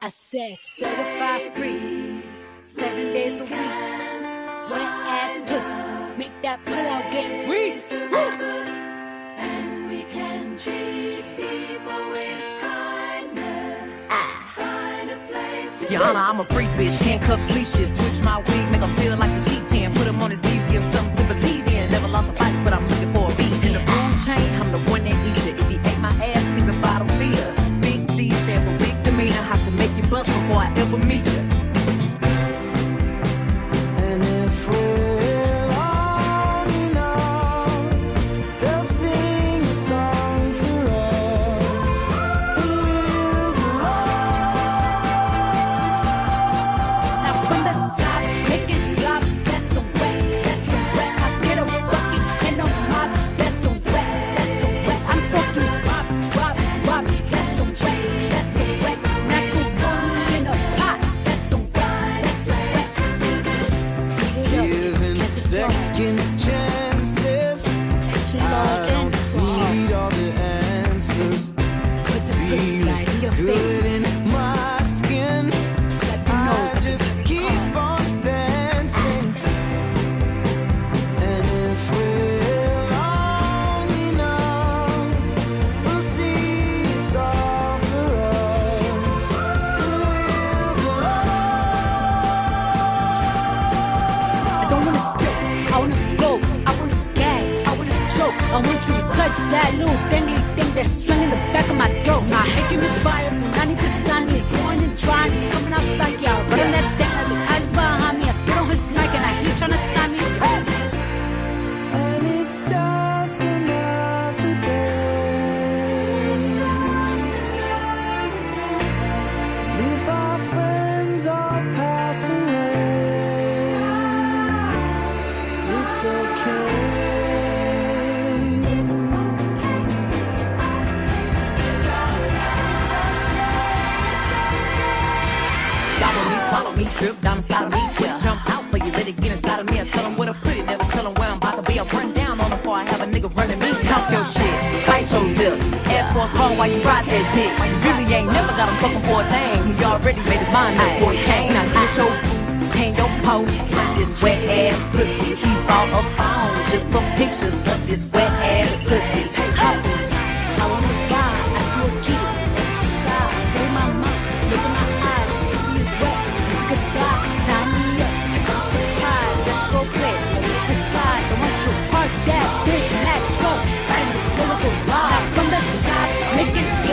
I said certified free, seven days a week. Wet ass pussy, make that pull out get weak. And we can treat people with kindness. Ah. Find a place to Your Honor, I'm a freak bitch, handcuffs, leashes. Switch my wig, make him feel like a cheat tan. Put him on his knees, give him something to believe in. Never lost a fight, but I'm looking for before I ever meet you. I want you to touch that little dangly thing that's swinging the back of my throat. My head can misfire, but I need the sun. It's going and trying, it's coming outside. Yeah, I run that thing like the is behind me. I spit on his mic and I hear trying to sign me. And it's just another day. With our friends all pass drip down inside of me. Yeah. Jump out for you, let it get inside of me. I tell him where to put it, never tell him where I'm about to be. I run down on him before I have a nigga running me. Talk your shit, bite your lip. Ask for a call while you ride that dick. You really ain't never got him fucking for a thing. He already made his mind up before he came. Now get your boots, hang your. Front this wet ass pussy. He bought a phone just for pictures of this めっ